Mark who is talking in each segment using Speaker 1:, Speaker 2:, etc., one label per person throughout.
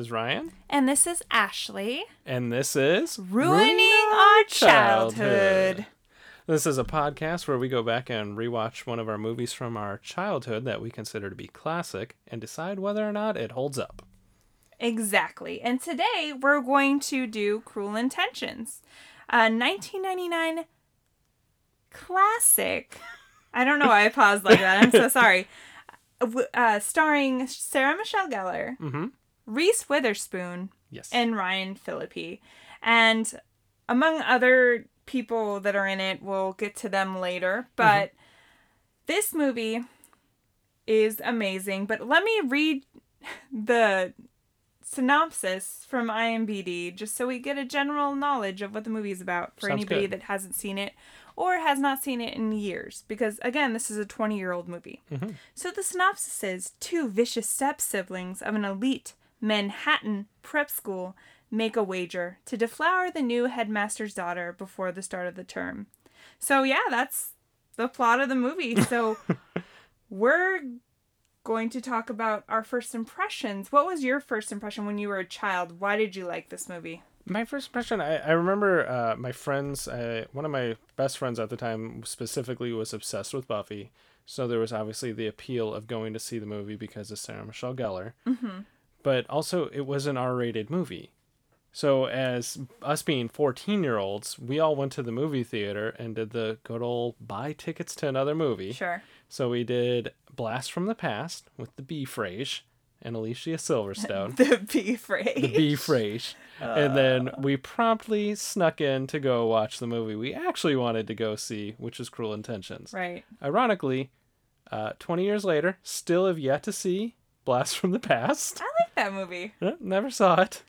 Speaker 1: is Ryan.
Speaker 2: And this is Ashley.
Speaker 1: And this is
Speaker 2: Ruining, Our Childhood.
Speaker 1: This is a podcast where we go back and rewatch one of our movies from our childhood that we consider to be classic and decide whether or not it holds up.
Speaker 2: Exactly. And today we're going to do Cruel Intentions, a 1999 classic. I don't know why I paused like that. I'm so sorry. Uh, starring Sarah Michelle Gellar,
Speaker 1: Mm-hmm.
Speaker 2: Reese Witherspoon,
Speaker 1: Yes.
Speaker 2: and Ryan Phillippe. And among other people that are in it, we'll get to them later. But this movie is amazing. But let me read the synopsis from IMDb just so we get a general knowledge of what the movie is about for
Speaker 1: Sounds
Speaker 2: anybody
Speaker 1: good.
Speaker 2: that hasn't seen it or has not seen it in years. Because again, this is a 20 year old movie.
Speaker 1: Mhm.
Speaker 2: So the synopsis is two vicious step siblings of an elite Manhattan prep school make a wager to deflower the new headmaster's daughter before the start of the term. So yeah, that's the plot of the movie. So we're going to talk about our first impressions. What was your first impression when you were a child? Why did you like this movie?
Speaker 1: My first impression, I, I remember uh, my friends, uh, one of my best friends at the time specifically was obsessed with Buffy. So there was obviously the appeal of going to see the movie because of Sarah Michelle Gellar.
Speaker 2: Mm-hmm.
Speaker 1: But also, it was an R rated movie. So, as us being 14 year olds, we all went to the movie theater and did the good old buy tickets to another movie.
Speaker 2: Sure.
Speaker 1: So, we did Blast from the Past with the B Frage and Alicia Silverstone.
Speaker 2: The B phrase.
Speaker 1: the B Frage. And then we promptly snuck in to go watch the movie we actually wanted to go see, which is Cruel Intentions.
Speaker 2: Right.
Speaker 1: Ironically, uh, 20 years later, still have yet to see Blast from the Past.
Speaker 2: I like that movie.
Speaker 1: Never saw it.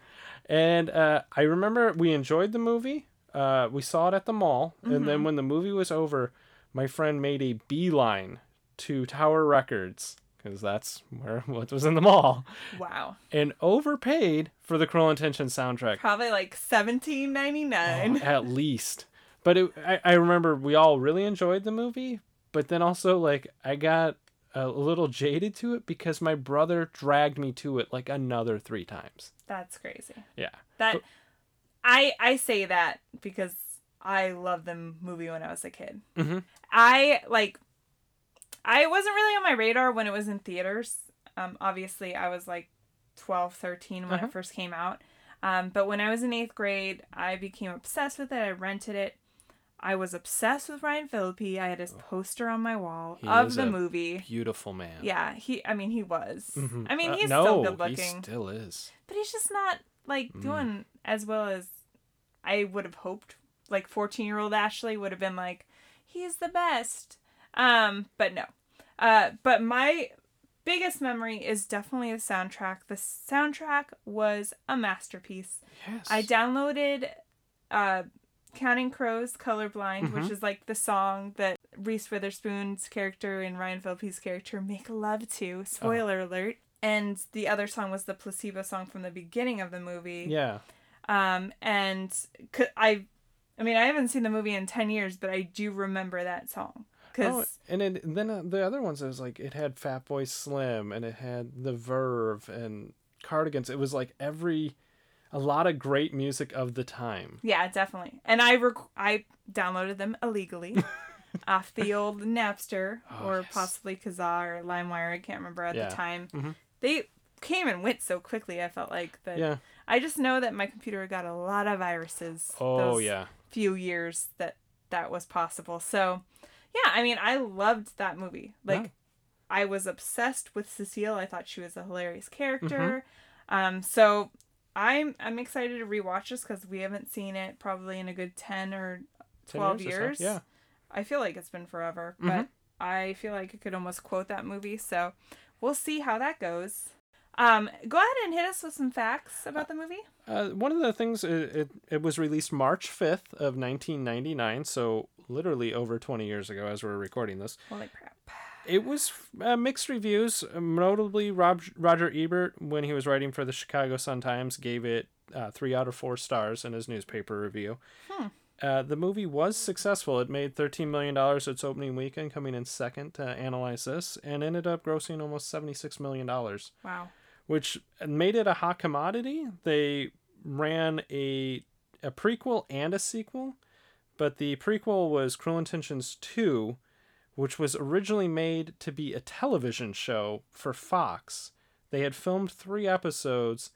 Speaker 1: And uh, I remember we enjoyed the movie. Uh, we saw it at the mall. And then when the movie was over, my friend made a beeline to Tower Records because that's where what was in the mall
Speaker 2: Wow.
Speaker 1: and overpaid for the Cruel Intentions soundtrack.
Speaker 2: Probably like seventeen ninety nine.
Speaker 1: Oh, at least. But it, I, I remember we all really enjoyed the movie, but then also like I got a little jaded to it because my brother dragged me to it like another three times.
Speaker 2: That's crazy.
Speaker 1: Yeah.
Speaker 2: That
Speaker 1: But-
Speaker 2: I I say that because I loved the movie when I was a kid.
Speaker 1: Mhm.
Speaker 2: I like I wasn't really on my radar when it was in theaters. Um obviously I was like 12, 13 when
Speaker 1: Uh-huh.
Speaker 2: it first came out. Um but when I was in 8th grade, I became obsessed with it. I rented it. I was obsessed with Ryan Phillippe. I had his poster on my wall
Speaker 1: He
Speaker 2: of the movie.
Speaker 1: Beautiful man.
Speaker 2: Yeah, he I mean he was.
Speaker 1: Mhm.
Speaker 2: I mean
Speaker 1: Uh,
Speaker 2: he's
Speaker 1: no,
Speaker 2: still good looking.
Speaker 1: He still is.
Speaker 2: But he's just not like
Speaker 1: Mm.
Speaker 2: doing as well as I would have hoped. Like 14 year old Ashley would have been like, he's the best. Um, but no. Uh, but my biggest memory is definitely the soundtrack. The soundtrack was a masterpiece.
Speaker 1: Yes.
Speaker 2: I downloaded uh, Counting Crows Colorblind, which
Speaker 1: Mhm.
Speaker 2: is like the song that Reese Witherspoon's character and Ryan Phillippe's character make love to. Spoiler alert. And the other song was the Placebo song from the beginning of the movie.
Speaker 1: yeah.
Speaker 2: Um, and I, I mean, I haven't seen the movie in 10 years, but I do remember that song. Because,
Speaker 1: Oh, and it, then uh, the other ones, it was like it had Fatboy Slim and it had The Verve and Cardigans. It was like every, a lot of great music of the time.
Speaker 2: yeah, definitely. And I, rec- I downloaded them illegally off the old Napster
Speaker 1: Oh,
Speaker 2: or
Speaker 1: yes.
Speaker 2: possibly Kazaa or LimeWire. I can't remember at
Speaker 1: Yeah.
Speaker 2: the time.
Speaker 1: Mhm.
Speaker 2: They came and went so quickly. I felt like that.
Speaker 1: Yeah.
Speaker 2: I just know that my computer got a lot of viruses.
Speaker 1: Oh
Speaker 2: those
Speaker 1: yeah.
Speaker 2: few years that that was possible. So, yeah, I mean, I loved that movie. Like,
Speaker 1: Yeah.
Speaker 2: I was obsessed with Cecile. I thought she was a hilarious character.
Speaker 1: Mm-hmm.
Speaker 2: Um, so I'm I'm excited to rewatch this because we haven't seen it probably in a good ten or
Speaker 1: 10
Speaker 2: twelve
Speaker 1: years or so, yeah.
Speaker 2: I feel like it's been forever,
Speaker 1: Mhm.
Speaker 2: but I feel like I could almost quote that movie. So we'll see how that goes. Um, go ahead and hit us with some facts about the movie.
Speaker 1: Uh, one of the things it, it it was released March fifth of nineteen ninety nine, so literally over twenty years ago as we're recording this.
Speaker 2: Holy crap!
Speaker 1: It was uh, mixed reviews. Notably, Rob, Roger Ebert, when he was writing for the Chicago Sun Times, gave it uh, three out of four stars in his newspaper review.
Speaker 2: Hmm.
Speaker 1: Uh, the movie was successful. It made $13 million its opening weekend, coming in second to analyze this, and ended up grossing almost $76 million,
Speaker 2: Wow.
Speaker 1: which made it a hot commodity. They ran a a prequel and a sequel, but the prequel was Cruel Intentions 2, which was originally made to be a television show for Fox. They had filmed 3 episodes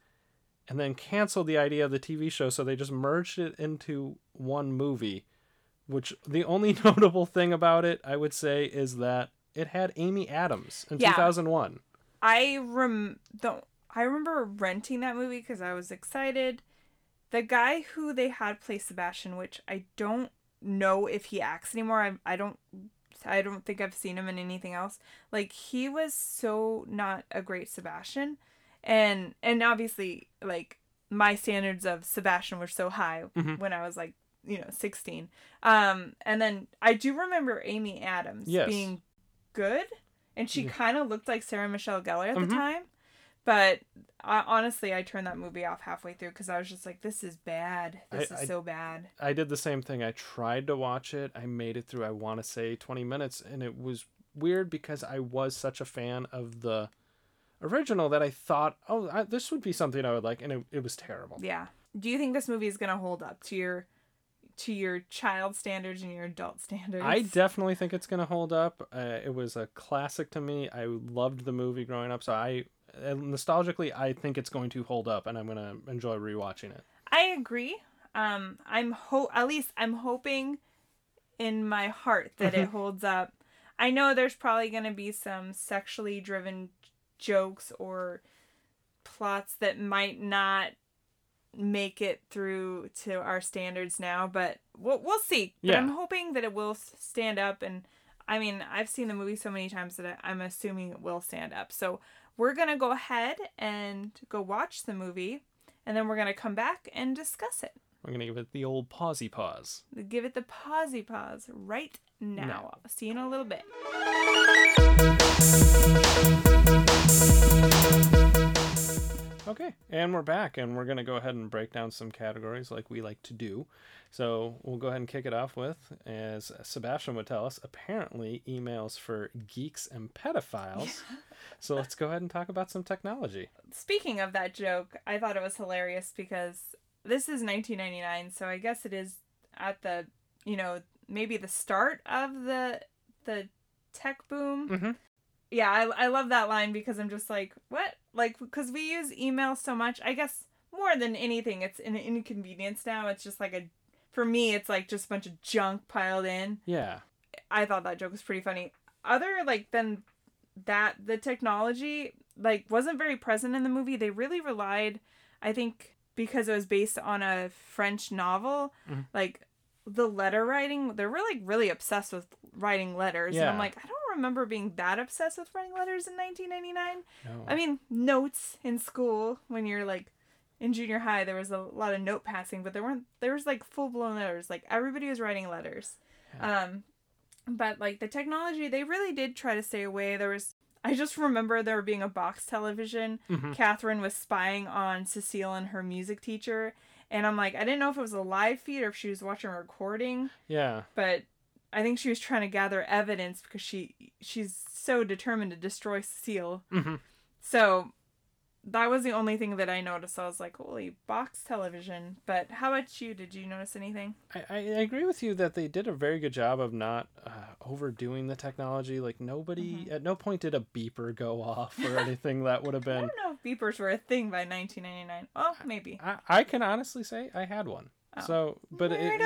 Speaker 1: and then canceled the idea of the TV show, so they just merged it into one movie. Which the only notable thing about it, I would say, is that it had Amy Adams in
Speaker 2: Yeah.
Speaker 1: 2001.
Speaker 2: I rem the I remember renting that movie because I was excited. The guy who they had play Sebastian, which I don't know if he acts anymore. I I don't I don't think I've seen him in anything else. Like he was so not a great Sebastian, and and obviously like my standards of Sebastian were so high
Speaker 1: Mhm.
Speaker 2: when I was like you know 16 um and then i do remember amy adams
Speaker 1: Yes.
Speaker 2: being good and she
Speaker 1: Yeah.
Speaker 2: kind of looked like Sarah Michelle Gellar at
Speaker 1: Mhm.
Speaker 2: the time. But I, honestly, I turned that movie off halfway through because I was just like, "This is bad. This
Speaker 1: I-
Speaker 2: is
Speaker 1: I-
Speaker 2: so bad."
Speaker 1: I did the same thing. I tried to watch it. I made it through, I want to say 20 minutes, and it was weird because I was such a fan of the original that I thought, oh, I, this would be something I would like, and it, it was terrible.
Speaker 2: Yeah. Do you think this movie is gonna hold up to your to your child standards and your adult standards?
Speaker 1: I definitely think it's going to hold up. Uh, it was a classic to me. I loved the movie growing up, so I nostalgically I think it's going to hold up, and I'm going to enjoy rewatching it.
Speaker 2: I agree. Um, I'm ho at least I'm hoping in my heart that it holds up. I know there's probably gonna be some sexually driven jokes or plots that might not make it through to our standards now, but we'll we'll see. But
Speaker 1: Yeah.
Speaker 2: I'm hoping that it will stand up and I mean, I've seen the movie so many times that I'm assuming it will stand up. So we're gonna go ahead and go watch the movie, and then we're gonna come back and discuss it.
Speaker 1: We're going to give it the old pausey pause.
Speaker 2: Give it the pausey pause right now.
Speaker 1: Now.
Speaker 2: See you in a little bit.
Speaker 1: Okay, and we're back, and we're going to go ahead and break down some categories like we like to do. So we'll go ahead and kick it off with, as Sebastian would tell us, apparently emails for geeks and pedophiles. so let's go ahead and talk about some technology.
Speaker 2: Speaking of that joke, I thought it was hilarious because this is 1999, so I guess it is at the, you know, maybe the start of the the tech boom.
Speaker 1: Mm-hmm.
Speaker 2: Yeah, I, I love that line because I'm just like, what? Like, because we use email so much. I guess more than anything, it's an inconvenience now. It's just like a, for me, it's like just a bunch of junk piled in.
Speaker 1: Yeah.
Speaker 2: I thought that joke was pretty funny. Other like than that, the technology like wasn't very present in the movie. They really relied, I think, because it was based on a French novel.
Speaker 1: Mhm.
Speaker 2: Like the letter writing, they're really really obsessed with writing letters. And I'm
Speaker 1: Yeah.
Speaker 2: like, I don't remember being that obsessed with writing letters in 1999.
Speaker 1: No.
Speaker 2: I mean, notes in school when you're like in junior high, there was a lot of note passing, but there weren't. There was like full blown letters. Like everybody was writing letters. Um, but like the technology, they really did try to stay away. There was. I just remember there being a box television.
Speaker 1: Mhm.
Speaker 2: Catherine was spying on Cecile and her music teacher, and I'm like, I didn't know if it was a live feed or if she was watching a recording
Speaker 1: yeah.
Speaker 2: but I think she was trying to gather evidence because she she's so determined to destroy Cecile.
Speaker 1: Mm-hmm.
Speaker 2: So that was the only thing that I noticed. I was like, holy box television. But how about you? Did you notice anything?
Speaker 1: I, I agree with you that they did a very good job of not uh, overdoing the technology. Like nobody, at no point did a beeper go off or anything that would have been.
Speaker 2: I don't know if beepers were a thing by 1999. Oh, maybe.
Speaker 1: I, I can honestly say I had one.
Speaker 2: Oh.
Speaker 1: So, but it.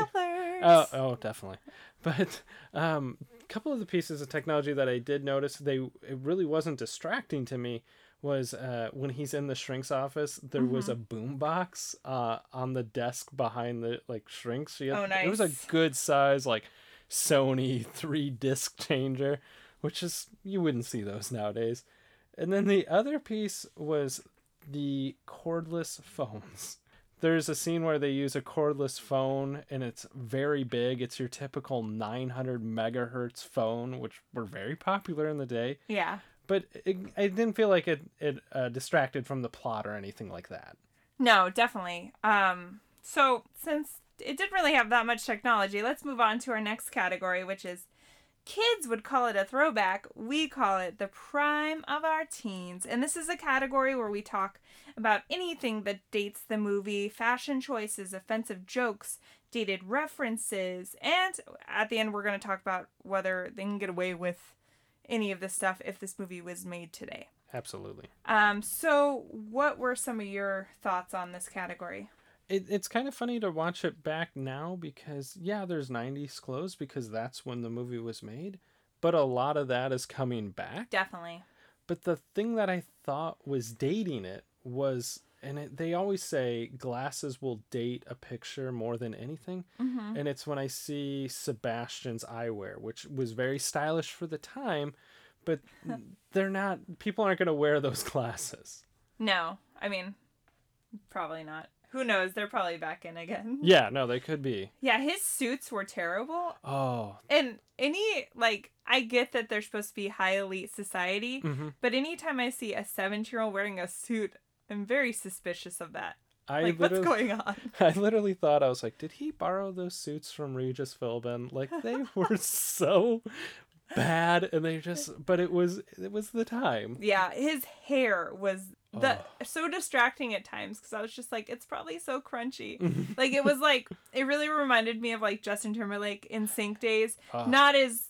Speaker 1: Oh, oh, definitely. But um, a couple of the pieces of technology that I did notice, they it really wasn't distracting to me. Was uh, when he's in the shrink's office, there was a
Speaker 2: Mm-hmm.
Speaker 1: boombox uh, on the desk behind the like shrinks. She had,
Speaker 2: Oh,
Speaker 1: It was a good size like Sony three disc changer, which is you wouldn't see those nowadays. And then the other piece was the cordless phones. There's a scene where they use a cordless phone and it's very big. It's your typical 900 megahertz phone, which were very popular in the day.
Speaker 2: yeah.
Speaker 1: But it, I didn't feel like it, it uh, distracted from the plot or anything like that.
Speaker 2: No, definitely. Um, so since it didn't really have that much technology, let's move on to our next category, which is kids would call it a throwback. We call it the prime of our teens. And this is a category where we talk about anything that dates the movie, fashion choices, offensive jokes, dated references, and at the end, we're going to talk about whether they can get away with any of this stuff if this movie was made today.
Speaker 1: Absolutely.
Speaker 2: Um, so, what were some of your thoughts on this category?
Speaker 1: It, it's kind of funny to watch it back now because, yeah, there's 90s clothes because that's when the movie was made, but a lot of that is coming back.
Speaker 2: Definitely.
Speaker 1: But the thing that I thought was dating it was, and it, they always say glasses will date a picture more than anything.
Speaker 2: Mm-hmm.
Speaker 1: And it's when I see Sebastian's eyewear, which was very stylish for the time, but they're not, people aren't going to wear those glasses.
Speaker 2: No, I mean, probably not. Who knows? They're probably back in again.
Speaker 1: Yeah, no, they could be.
Speaker 2: Yeah, his suits were terrible.
Speaker 1: Oh,
Speaker 2: And any, like, I get that they're supposed to be high elite society,
Speaker 1: mhm.
Speaker 2: but anytime I see a 17 year old wearing a suit, I'm very suspicious of that.
Speaker 1: I
Speaker 2: Like, what's going on?
Speaker 1: I literally thought I was like, did he borrow those suits from Regis Philbin? Like they were so bad, and they just. But it was it was the time.
Speaker 2: Yeah, his hair was the
Speaker 1: Oh.
Speaker 2: so distracting at times because I was just like, it's probably so crunchy.
Speaker 1: Mhm.
Speaker 2: like it was like it really reminded me of like Justin Timberlake NSYNC days.
Speaker 1: Ah.
Speaker 2: Not as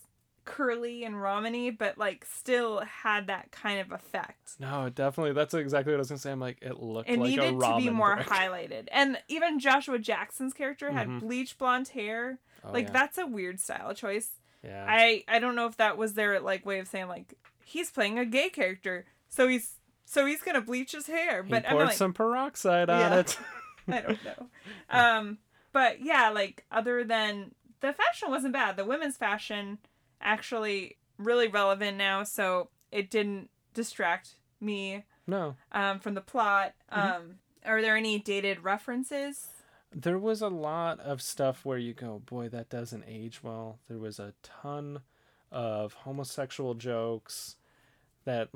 Speaker 2: curly and rameny, but like still had that kind of effect.
Speaker 1: No, definitely. That's exactly what I was gonna say. I'm like, it looked
Speaker 2: It
Speaker 1: like a
Speaker 2: needed to be more
Speaker 1: brick.
Speaker 2: highlighted. And even Joshua Jackson's character had
Speaker 1: Mhm.
Speaker 2: bleach blonde hair.
Speaker 1: Oh,
Speaker 2: like
Speaker 1: yeah.
Speaker 2: that's a weird style choice.
Speaker 1: Yeah.
Speaker 2: I I don't know if that was their like way of saying like he's playing a gay character, so he's so he's gonna bleach his hair.
Speaker 1: he
Speaker 2: But I'm
Speaker 1: poured
Speaker 2: like,
Speaker 1: some peroxide on
Speaker 2: Yeah.
Speaker 1: it.
Speaker 2: I don't know. Um, but yeah, like other than the fashion wasn't bad. The women's fashion actually really relevant now, so it didn't distract me
Speaker 1: no,
Speaker 2: um, from the plot.
Speaker 1: Mm-hmm.
Speaker 2: Um, are there any dated references?
Speaker 1: there was a lot of stuff where you go, boy, that doesn't age well. There was a ton of homosexual jokes that,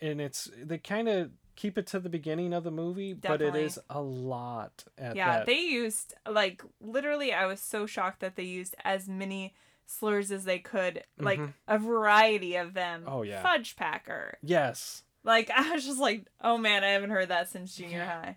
Speaker 1: and it's they kind of keep it to the beginning of the movie, but it is a lot at
Speaker 2: yeah,
Speaker 1: that.
Speaker 2: they used like literally. I was so shocked that they used as many slurs as they could, like
Speaker 1: Mhm.
Speaker 2: a variety of them.
Speaker 1: Oh, yeah.
Speaker 2: fudge packer.
Speaker 1: yes.
Speaker 2: Like I was just like, oh man, I haven't heard that since junior high.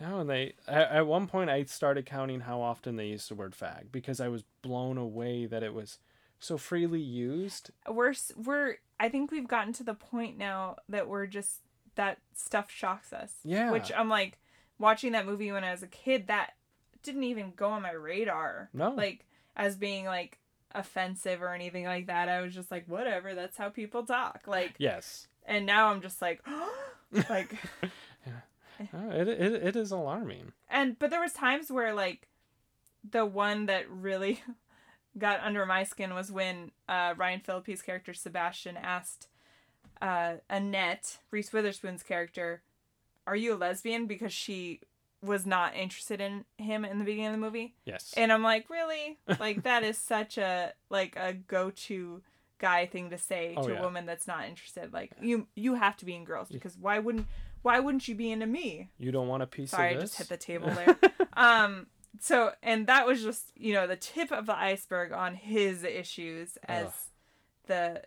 Speaker 1: No, and they at, at one point I started counting how often they used the word fag because I was blown away that it was so freely used.
Speaker 2: We're we're. I think we've gotten to the point now that we're just that stuff shocks us.
Speaker 1: Yeah.
Speaker 2: Which I'm like watching that movie when I was a kid. That didn't even go on my radar.
Speaker 1: No.
Speaker 2: Like as being like offensive or anything like that. I was just like, whatever. That's how people talk. Like,
Speaker 1: Yes.
Speaker 2: and now I'm just like, like.
Speaker 1: Oh, it, it, it is alarming.
Speaker 2: and but there was times where like the one that really got under my skin was when uh, Ryan Phillippe's character Sebastian asked uh, Annette Reese Witherspoon's character, "Are you a lesbian?" Because she was not interested in him in the beginning of the movie,
Speaker 1: Yes.
Speaker 2: and I'm like, really, like that is such a like a go to guy thing to say
Speaker 1: Oh,
Speaker 2: to
Speaker 1: yeah.
Speaker 2: a woman that's not interested. Like you you have to be in girls because why wouldn't why wouldn't you be into me?
Speaker 1: you don't want a piece
Speaker 2: Sorry, I
Speaker 1: of this?
Speaker 2: just hit the table there. um, so and that was just you know the tip of the iceberg on his issues as
Speaker 1: Ugh.
Speaker 2: the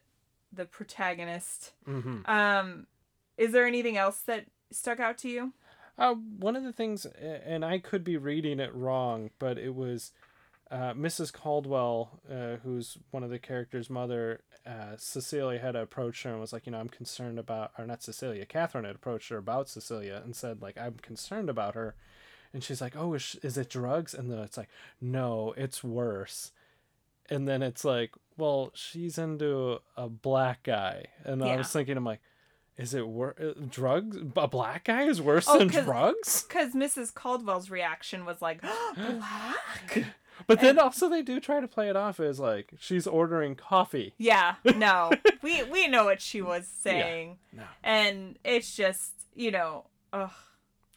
Speaker 2: the protagonist.
Speaker 1: hmm
Speaker 2: Um, is there anything else that stuck out to you?
Speaker 1: Uh, one of the things, and I could be reading it wrong, but it was uh, Mrs. Caldwell, uh, who's one of the characters' mother. Uh, Cecilia had approached her and was like, you know, I'm concerned about, or not Cecilia, Catherine had approached her about Cecilia and said, like, I'm concerned about her. And she's like, oh, is, is it drugs? And then it's like, no, it's worse. And then it's like, well, she's into a black guy. And I was thinking, I'm like, is it wor- uh, drugs? A black guy is worse
Speaker 2: Oh,
Speaker 1: than drugs?
Speaker 2: Because Mrs. Caldwell's reaction was like, black.
Speaker 1: But then also they do try to play it off as like she's ordering coffee.
Speaker 2: Yeah, no, we we know what she was saying, yeah,
Speaker 1: No,
Speaker 2: and it's just you know, ugh.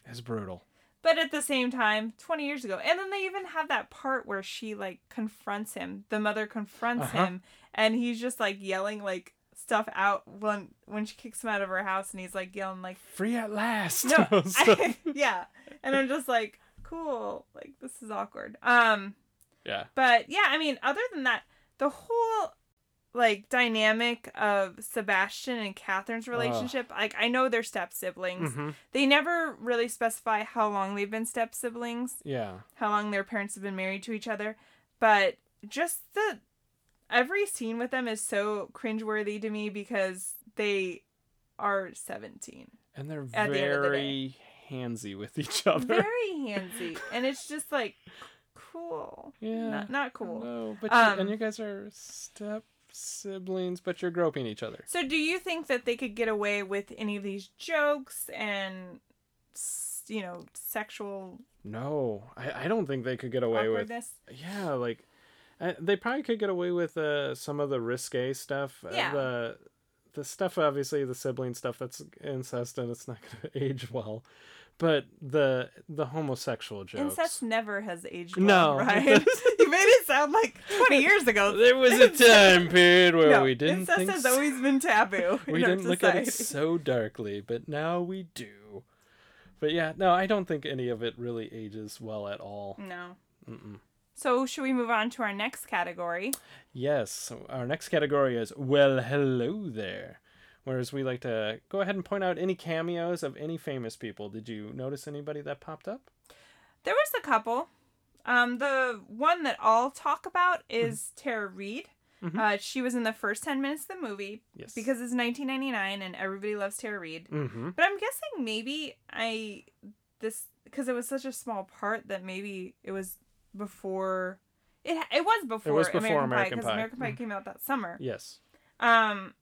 Speaker 1: it's brutal.
Speaker 2: But at the same time, 20 years ago. And then they even have that part where she like confronts him. The mother confronts
Speaker 1: Uh-huh.
Speaker 2: him and he's just like yelling like stuff out when when she kicks him out of her house and he's like yelling like
Speaker 1: Free at last.
Speaker 2: no I- yeah. And I'm just like cool. Like this is awkward. Um
Speaker 1: yeah.
Speaker 2: but yeah, I mean other than that, the whole like dynamic of Sebastian and Catherine's relationship. Like I know they're step siblings.
Speaker 1: Mhm.
Speaker 2: They never really specify how long they've been step siblings,
Speaker 1: Yeah.
Speaker 2: how long their parents have been married to each other, but just the every scene with them is so cringeworthy to me because they are 17.
Speaker 1: And they're
Speaker 2: At the
Speaker 1: very handsy with each other.
Speaker 2: Very handsy. and it's just like cool.
Speaker 1: Yeah.
Speaker 2: Not, not cool.
Speaker 1: No, but you,
Speaker 2: Um,
Speaker 1: and you guys are step siblings, but you're groping each other.
Speaker 2: So, do you think that they could get away with any of these jokes and, you know, sexual
Speaker 1: No, I, I don't think they could get away with.
Speaker 2: awkwardness?
Speaker 1: Yeah, like uh, they probably could get away with uh, some of the risque stuff. Uh,
Speaker 2: Yeah.
Speaker 1: The the stuff, obviously, the sibling stuff that's incest and it's not going to age well. But the the homosexual jokes.
Speaker 2: Incest never has aged
Speaker 1: No.
Speaker 2: well, Ryan. you made it sound like 20 years ago.
Speaker 1: There was a time period where
Speaker 2: no,
Speaker 1: we didn't
Speaker 2: incest
Speaker 1: think
Speaker 2: has
Speaker 1: so.
Speaker 2: always been taboo.
Speaker 1: we didn't look at it so darkly, but now we do. But yeah, no, I don't think any of it really ages well at all.
Speaker 2: No.
Speaker 1: Mm-mm.
Speaker 2: So, should we move on to our next category?
Speaker 1: Yes, our next category is Well, Hello There. Whereas we like to go ahead and point out any cameos of any famous people. Did you notice anybody that popped up?
Speaker 2: There was a couple. Um, the one that I'll talk about
Speaker 1: Mm-hmm.
Speaker 2: is Tara Reid. Uh, she was in the first 10 minutes of the movie
Speaker 1: Yes.
Speaker 2: because it's 1999 and everybody loves Tara Reid.
Speaker 1: Mm-hmm.
Speaker 2: But I'm guessing maybe I this because it was such a small part that maybe it was before it it was before, it
Speaker 1: was before
Speaker 2: American,
Speaker 1: American
Speaker 2: Pie because. American Pie came out that summer.
Speaker 1: Yes.
Speaker 2: Um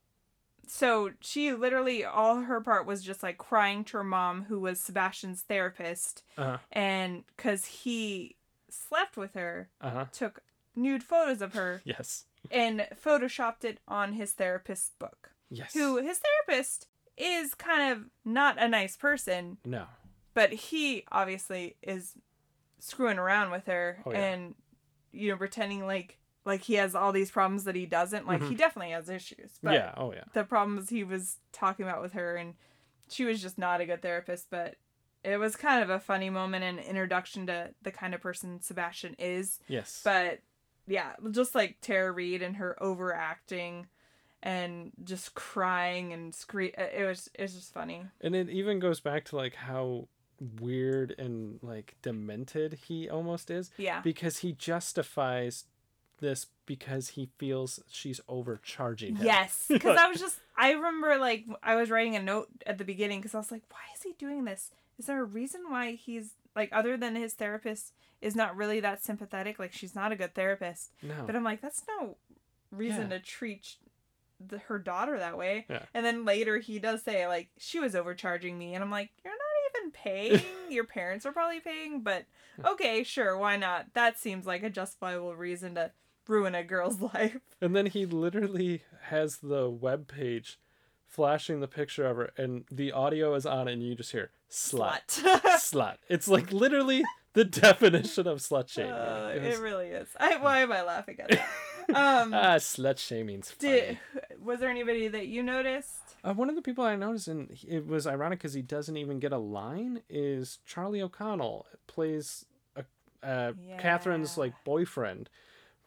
Speaker 2: so she literally all her part was just like crying to her mom who was Sebastian's therapist
Speaker 1: Uh-huh.
Speaker 2: and cuz he slept with her,
Speaker 1: Uh-huh.
Speaker 2: took nude photos of her
Speaker 1: Yes.
Speaker 2: and photoshopped it on his therapist's book.
Speaker 1: Yes.
Speaker 2: Who his therapist is kind of not a nice person
Speaker 1: No.
Speaker 2: but he obviously is screwing around with her
Speaker 1: Oh, yeah.
Speaker 2: and you know pretending like like he has all these problems that he doesn't like he definitely has issues but
Speaker 1: Mm-hmm. yeah. Oh, yeah.
Speaker 2: the problems he was talking about with her and she was just not a good therapist but it was kind of a funny moment and introduction to the kind of person Sebastian is
Speaker 1: Yes.
Speaker 2: but yeah just like Tara Reid and her overacting and just crying and scream it was it was just funny
Speaker 1: And it even goes back to like how weird and like demented he almost is.
Speaker 2: Yeah.
Speaker 1: Because he justifies this because he feels she's overcharging him.
Speaker 2: Yes, because I was just I remember like I was writing a note at the beginning because I was like, why is he doing this? Is there a reason why he's like other than his therapist is not really that sympathetic? Like she's not a good therapist.
Speaker 1: No.
Speaker 2: But I'm like, that's no reason
Speaker 1: Yeah.
Speaker 2: to treat the, her daughter that way.
Speaker 1: Yeah.
Speaker 2: And then later he does say like she was overcharging me, and I'm like, you're not even paying. Your parents are probably paying, but okay, sure, why not? That seems like a justifiable reason to ruin a girl's life.
Speaker 1: And then he literally has the web page flashing the picture of her, and the audio is on, and you just hear slut,
Speaker 2: Slut.
Speaker 1: slut. It's like literally the definition of slut shaming.
Speaker 2: Uh,
Speaker 1: It
Speaker 2: it, really is. I, why am I laughing at that? Um,
Speaker 1: ah, slut shaming's funny.
Speaker 2: did, was there anybody that you noticed?
Speaker 1: Uh, one of the people I noticed, and it was ironic because he doesn't even get a line, is Charlie O'Connell plays a, uh, Catherine's like boyfriend,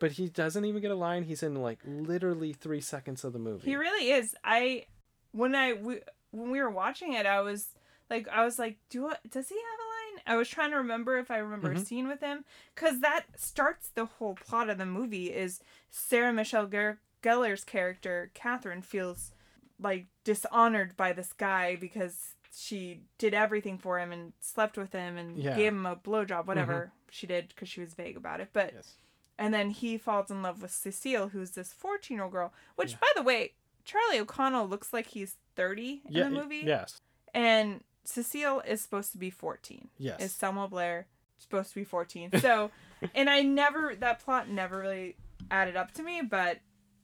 Speaker 1: but he doesn't even get a line. He's in like literally three seconds of the movie.
Speaker 2: He really is. I when I we, when we were watching it, I was like, I was like, do I, does he have a line? I was trying to remember if I remember
Speaker 1: Mm-hmm.
Speaker 2: a scene with him because that starts the whole plot of the movie. Is Sarah Michelle Gellar's character Catherine feels like dishonored by this guy because she did everything for him and slept with him and
Speaker 1: Yeah.
Speaker 2: gave him a blowjob, whatever she did because she was vague about it. But
Speaker 1: Yes.
Speaker 2: And then he falls in love with Cecile, who's this 14 year old girl. Which, by the way, Charlie O'Connell looks like he's 30 in
Speaker 1: Yeah.
Speaker 2: the movie.
Speaker 1: Yes.
Speaker 2: And Cecile is supposed to be 14.
Speaker 1: Yes.
Speaker 2: Is Selma Blair supposed to be 14? So, and I never, that plot never really added up to me, but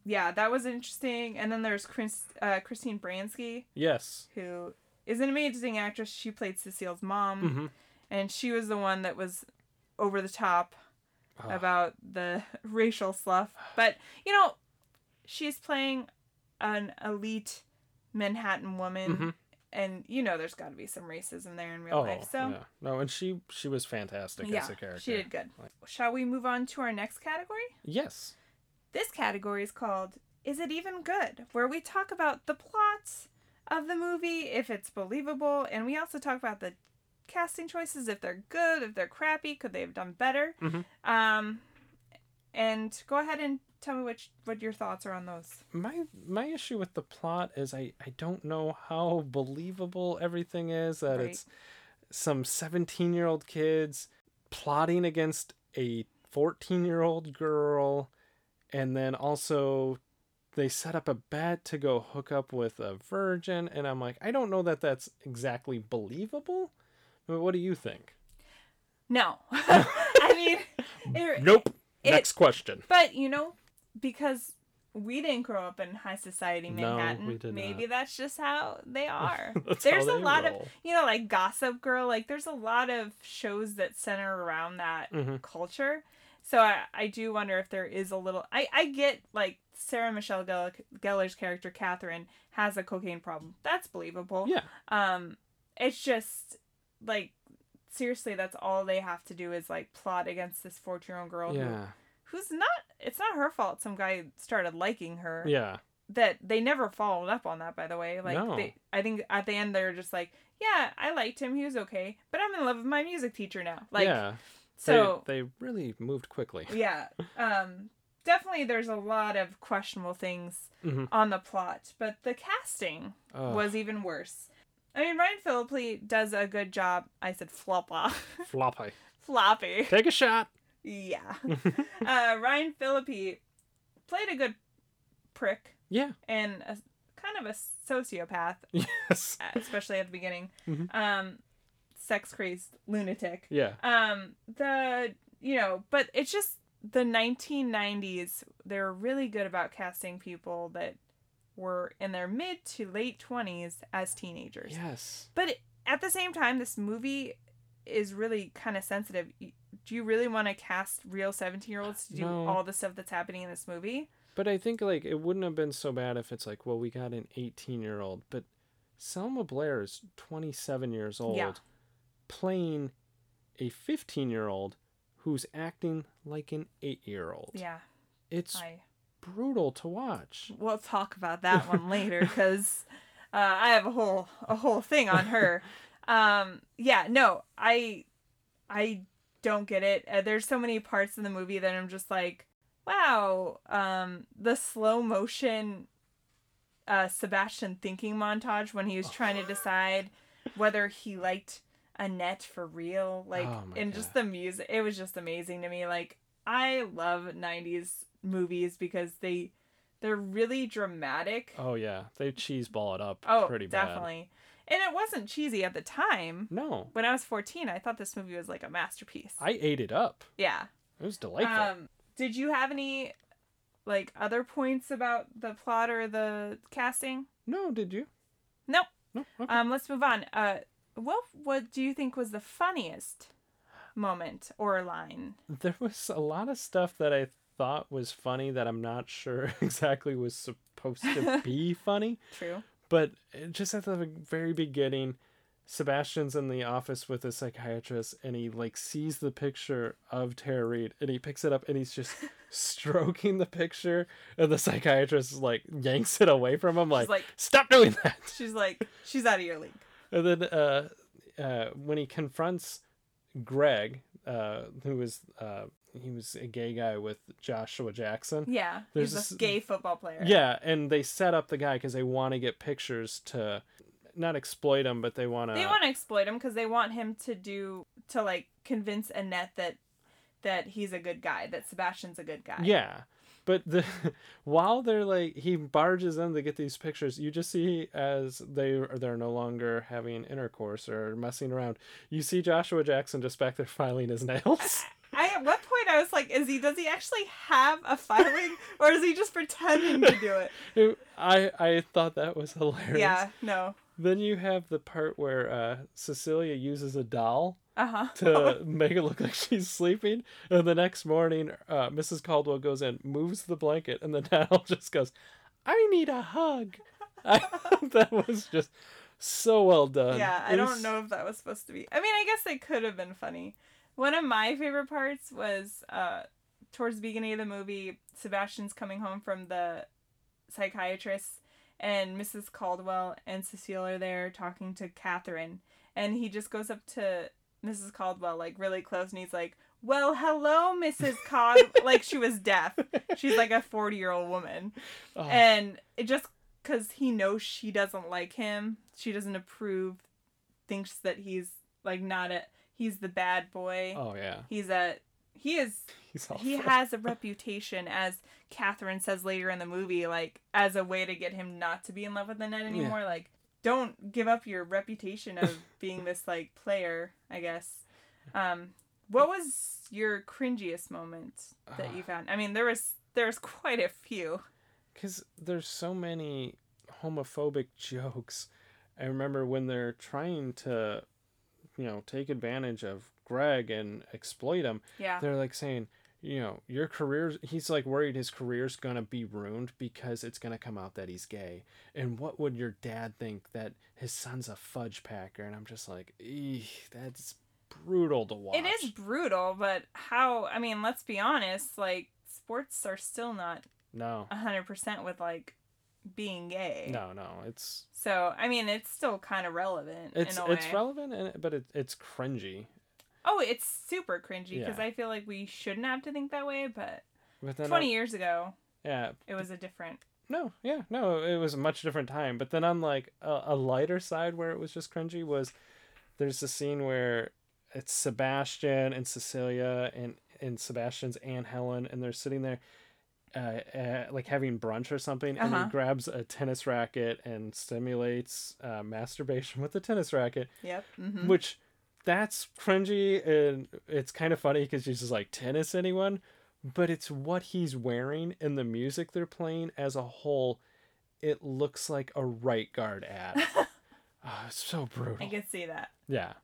Speaker 2: yeah, that was interesting. And then there's Chris, uh, Christine Baranski,
Speaker 1: Yes.
Speaker 2: who is an amazing actress. She played Cecile's mom,
Speaker 1: Mhm.
Speaker 2: and she was the one that was over the top About the racial stuff. But, you know, she's playing an elite Manhattan woman.
Speaker 1: Mhm.
Speaker 2: And you know, there's got to be some racism there in real
Speaker 1: Oh,
Speaker 2: life. So,
Speaker 1: yeah. No, and she she was fantastic
Speaker 2: yeah,
Speaker 1: as a character.
Speaker 2: she did good.
Speaker 1: Like-
Speaker 2: Shall we move on to our next category?
Speaker 1: Yes.
Speaker 2: This category is called is it even good? Where we talk about the plots of the movie, if it's believable, and we also talk about the casting choices, if they're good, if they're crappy, could they have done better?
Speaker 1: Mhm.
Speaker 2: Um, and go ahead and tell me which what your thoughts are on those.
Speaker 1: my my issue with the plot is I I don't know how believable everything is that
Speaker 2: Right.
Speaker 1: it's some 17 year old kids plotting against a 14 year old girl and then also they set up a bet to go hook up with a virgin and I'm like I don't know that that's exactly believable but what do you think
Speaker 2: No, I mean, it,
Speaker 1: nope
Speaker 2: it-
Speaker 1: next question
Speaker 2: But you know, because we didn't grow up in high society
Speaker 1: No,
Speaker 2: Manhattan,
Speaker 1: we did
Speaker 2: maybe
Speaker 1: not.
Speaker 2: that's just how they are.
Speaker 1: That's
Speaker 2: there's a lot
Speaker 1: roll.
Speaker 2: of you know, like Gossip Girl. Like there's a lot of shows that center around that
Speaker 1: Mhm.
Speaker 2: culture. So I, I do wonder if there is a little. I, I get like Sarah Michelle Gellar, Gellar's character Catherine has a cocaine problem. That's believable.
Speaker 1: yeah
Speaker 2: Um, it's just like seriously, that's all they have to do is like plot against this fourteen year old girl who
Speaker 1: yeah.
Speaker 2: who's not it's not her fault some guy started liking her.
Speaker 1: Yeah.
Speaker 2: That they never followed up on that by the way. Like
Speaker 1: No.
Speaker 2: they i think at the end they're just like yeah i liked him. He was okay but i'm in love with my music teacher now. Like
Speaker 1: yeah.
Speaker 2: So
Speaker 1: they, they really moved quickly.
Speaker 2: Yeah. Um definitely there's a lot of questionable things
Speaker 1: Mhm.
Speaker 2: on the plot but the casting was even worse i mean ryan phillippe does a good job i said floppa
Speaker 1: floppy
Speaker 2: floppy
Speaker 1: take a shot
Speaker 2: yeah uh ryan phillippe played a good prick
Speaker 1: yeah
Speaker 2: and a, kind of a sociopath,
Speaker 1: yes
Speaker 2: especially at the beginning.
Speaker 1: Mhm.
Speaker 2: Um, sex crazed lunatic.
Speaker 1: yeah
Speaker 2: Um, the you know, but it's just the 1990s. They're really good about casting people that were in their mid to late 20s as teenagers.
Speaker 1: yes
Speaker 2: But at the same time, this movie is really kind of sensitive. Do you really want to cast real 17 year olds to do
Speaker 1: No.
Speaker 2: all the stuff that's happening in this movie?
Speaker 1: but i think like it wouldn't have been so bad if it's like well we got an 18 year old but selma blair is 27 years old
Speaker 2: Yeah.
Speaker 1: playing a 15 year old who's acting like an 8 year old
Speaker 2: Yeah,
Speaker 1: it's
Speaker 2: I
Speaker 1: brutal to watch
Speaker 2: we'll talk about that one later because uh, I have a whole a whole thing on her. Um, yeah, no, I I don't get it. Uh, there's so many parts in the movie that I'm just like, wow. Um, the slow motion uh, Sebastian thinking montage when he was trying to decide whether he liked Annette for real, like,
Speaker 1: Oh
Speaker 2: and just the music. It was just amazing to me. Like, I love '90s movies because they they're really dramatic.
Speaker 1: oh yeah they cheeseball it up
Speaker 2: Oh,
Speaker 1: pretty bad
Speaker 2: definitely. And it wasn't cheesy at the time.
Speaker 1: no
Speaker 2: When I was 14, I thought this movie was like a masterpiece.
Speaker 1: i ate it up
Speaker 2: yeah.
Speaker 1: it was delightful
Speaker 2: Um, did you have any like other points about the plot or the casting?
Speaker 1: no did you
Speaker 2: Nope.
Speaker 1: no okay.
Speaker 2: Um, let's move on. Uh, what what do you think was the funniest moment or line?
Speaker 1: there was a lot of stuff that I thought was funny that I'm not sure exactly was supposed to be funny.
Speaker 2: True.
Speaker 1: But just at the very beginning, Sebastian's in the office with a psychiatrist and he like sees the picture of Tara Reid and he picks it up and he's just stroking the picture and the psychiatrist like yanks it away from him like,
Speaker 2: like-
Speaker 1: stop doing that.
Speaker 2: She's like, she's out of your league.
Speaker 1: And then uh, uh, when he confronts Greg, uh, who was uh, he was a gay guy with Joshua Jackson.
Speaker 2: Yeah.
Speaker 1: There's
Speaker 2: he's
Speaker 1: this-
Speaker 2: a gay football player.
Speaker 1: Yeah, and they set up the guy because they want to get pictures to not exploit him, but they want to.
Speaker 2: They want to exploit him because they want him to do to like convince Annette that that he's a good guy, that Sebastian's a good guy.
Speaker 1: Yeah, but the while they're like he barges in to get these pictures, you just see as they they're no longer having intercourse or messing around. You see Joshua Jackson just back there filing his nails.
Speaker 2: I point I was like, is he does he actually have a filing or is he just pretending to do it?
Speaker 1: It- I I thought that was hilarious.
Speaker 2: Yeah, no.
Speaker 1: Then you have the part where uh, Cecilia uses a doll
Speaker 2: Uh huh.
Speaker 1: to make it look like she's sleeping, and the next morning, uh, Mrs. Caldwell goes in, moves the blanket, and the doll just goes, "I need a hug." I, that was just so well done.
Speaker 2: Yeah, I don't know if that was supposed to be. I mean, I guess they could have been funny. One of my favorite parts was uh, towards the beginning of the movie, Sebastian's coming home from the psychiatrists, and Mrs. Caldwell and Cecile are there talking to Catherine, and he just goes up to Mrs. Caldwell like really close, and he's like, "Well, hello, Mrs. Cod," like she was deaf. She's like a forty-year-old woman,
Speaker 1: Oh,
Speaker 2: and it just because he knows she doesn't like him, she doesn't approve, thinks that he's like not a he's the bad boy.
Speaker 1: oh yeah.
Speaker 2: He's a he is he has a reputation as Catherine says later in the movie, like as a way to get him not to be in love with Annette anymore. Like, don't give up your reputation of being this like player. I guess. Um, what was your cringiest moment that you found? I mean, there was there was quite a few.
Speaker 1: because there's so many homophobic jokes. I remember when they're trying to, you know, take advantage of Greg and exploit him.
Speaker 2: Yeah.
Speaker 1: They're like saying, you know, your career's. He's like worried his career's gonna be ruined because it's gonna come out that he's gay. And what would your dad think that his son's a fudge packer? And I'm just like, that's brutal to watch.
Speaker 2: It is brutal, but how? I mean, let's be honest. Like, sports are still not
Speaker 1: No,
Speaker 2: hundred percent with like being gay.
Speaker 1: no, no. It's
Speaker 2: So I mean, it's still kind of relevant
Speaker 1: it's
Speaker 2: in a way.
Speaker 1: it's relevant, and but it, it's cringy.
Speaker 2: Oh, it's super cringy because
Speaker 1: Yeah.
Speaker 2: I feel like we shouldn't have to think that way, but
Speaker 1: But then
Speaker 2: 20
Speaker 1: I-
Speaker 2: years ago,
Speaker 1: yeah,
Speaker 2: it was a different.
Speaker 1: No, yeah, no, it was a much different time. But then on like a, a lighter side where it was just cringy was there's a scene where it's Sebastian and Cecilia and and Sebastian's Aunt Helen and they're sitting there uh, uh like having brunch or something and
Speaker 2: Uh-huh.
Speaker 1: he grabs a tennis racket and stimulates uh, masturbation with the tennis racket
Speaker 2: Yep. hmm
Speaker 1: which that's cringy and it's kind of funny because he's just like tennis anyone but it's what he's wearing and the music they're playing as a whole it looks like a right guard ad oh, it's so brutal
Speaker 2: I can see that.
Speaker 1: yeah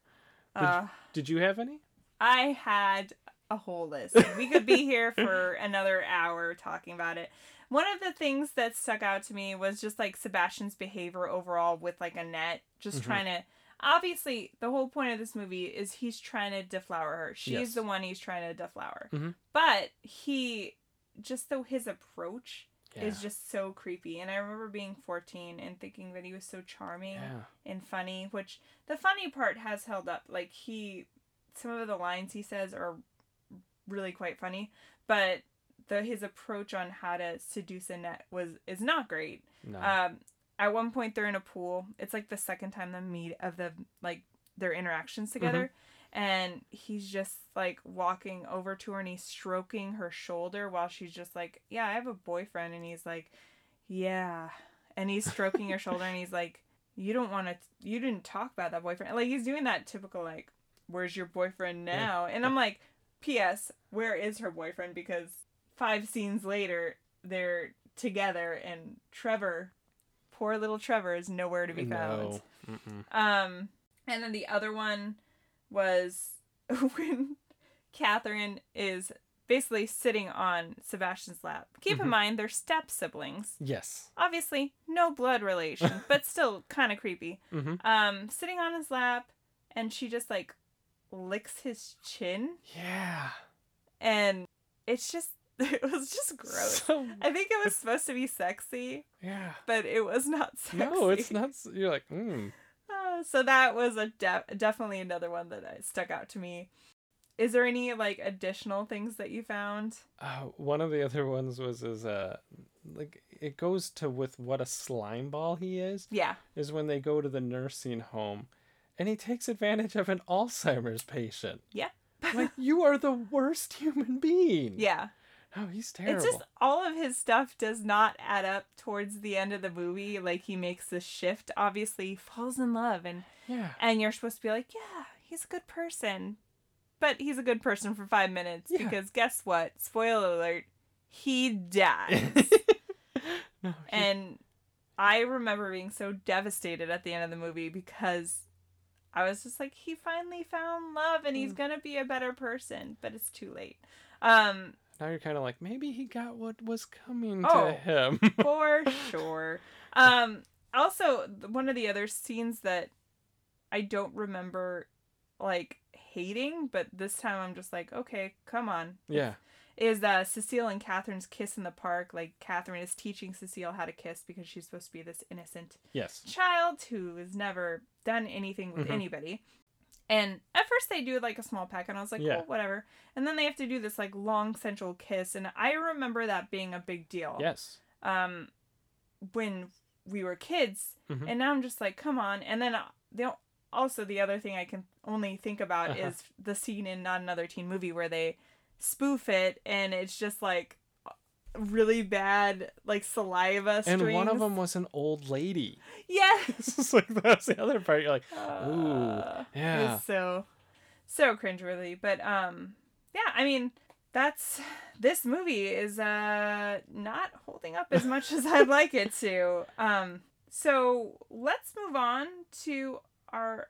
Speaker 1: Did-
Speaker 2: Uh,
Speaker 1: did you have any
Speaker 2: I had a whole list. We could be here for another hour talking about it. One of the things that stuck out to me was just like Sebastian's behavior overall with like Annette, just
Speaker 1: Mhm.
Speaker 2: trying to. Obviously, the whole point of this movie is he's trying to deflower her. She's
Speaker 1: Yes.
Speaker 2: the one he's trying to deflower.
Speaker 1: Mhm.
Speaker 2: But he, just though his approach
Speaker 1: yeah
Speaker 2: is just so creepy. And I remember being 14 and thinking that he was so charming
Speaker 1: yeah
Speaker 2: and funny, which the funny part has held up. Like he some of the lines he says are really quite funny, but the his approach on how to seduce Annette was is not great.
Speaker 1: no
Speaker 2: Um at one point they're in a pool. It's like the second time they meet of the like their interactions together. And he's just like walking over to her and he's stroking her shoulder while she's just like, Yeah, I have a boyfriend. And he's like, Yeah. And he's stroking her shoulder and he's like, You don't want to, you didn't talk about that boyfriend. Like, he's doing that typical, like, Where's your boyfriend now? And I'm like, P.S., where is her boyfriend? Because five scenes later, they're together and Trevor, poor little Trevor, is nowhere to be found.
Speaker 1: no
Speaker 2: Um, and then the other one was when Catherine is basically sitting on Sebastian's lap. Keep in
Speaker 1: Mhm.
Speaker 2: mind they're step siblings.
Speaker 1: yes
Speaker 2: Obviously, no blood relation, but still kind of creepy.
Speaker 1: hmm
Speaker 2: Um, sitting on his lap, and she just like licks his chin,
Speaker 1: yeah
Speaker 2: and it's just it was just gross.
Speaker 1: so,
Speaker 2: I think it was supposed to be sexy,
Speaker 1: yeah
Speaker 2: but it was not sexy.
Speaker 1: no it's not you're like mm.
Speaker 2: Uh, so that was a de- definitely another one that uh, stuck out to me. Is there any like additional things that you found?
Speaker 1: Uh, one of the other ones was is uh like it goes to with what a slime ball he is
Speaker 2: Yeah.
Speaker 1: is when they go to the nursing home and he takes advantage of an Alzheimer's patient.
Speaker 2: Yeah.
Speaker 1: Like you are the worst human being.
Speaker 2: Yeah.
Speaker 1: Oh, he's terrible.
Speaker 2: It's just all of his stuff does not add up towards the end of the movie. Like he makes this shift, obviously falls in love and
Speaker 1: yeah.
Speaker 2: and you're supposed to be like, "Yeah, he's a good person." But he's a good person for 5 minutes
Speaker 1: Yeah.
Speaker 2: because guess what? Spoiler alert, he dies.
Speaker 1: no, he-
Speaker 2: And I remember being so devastated at the end of the movie because I was just like, he finally found love and he's
Speaker 1: Mm.
Speaker 2: gonna be a better person, but it's too late. Um,
Speaker 1: now you're kind of like maybe he got what was coming
Speaker 2: Oh.
Speaker 1: to him.
Speaker 2: for sure. Um, also, one of the other scenes that I don't remember like hating, but this time I'm just like, okay, come on.
Speaker 1: yeah.
Speaker 2: Is uh, Cecile and Catherine's kiss in the park. Like Catherine is teaching Cecile how to kiss because she's supposed to be this innocent
Speaker 1: Yes.
Speaker 2: child who has never done anything with
Speaker 1: Mhm.
Speaker 2: anybody. And at first they do like a small peck, and I was like,
Speaker 1: Yeah.
Speaker 2: well, whatever. And then they have to do this like long sensual kiss, and I remember that being a big deal.
Speaker 1: Yes.
Speaker 2: Um, when we were kids,
Speaker 1: Mhm.
Speaker 2: and now I'm just like, come on. And then uh, the also the other thing I can only think about
Speaker 1: Uh-huh.
Speaker 2: is the scene in Not Another Teen Movie where they spoof it, and it's just like really bad like saliva strings.
Speaker 1: And one of them was an old lady.
Speaker 2: yes.
Speaker 1: it's like that's the other part. You're like,
Speaker 2: Uh,
Speaker 1: yeah.
Speaker 2: So so cringeworthy. But um yeah, I mean that's this movie is uh not holding up as much as I'd like it to. Um so let's move on to our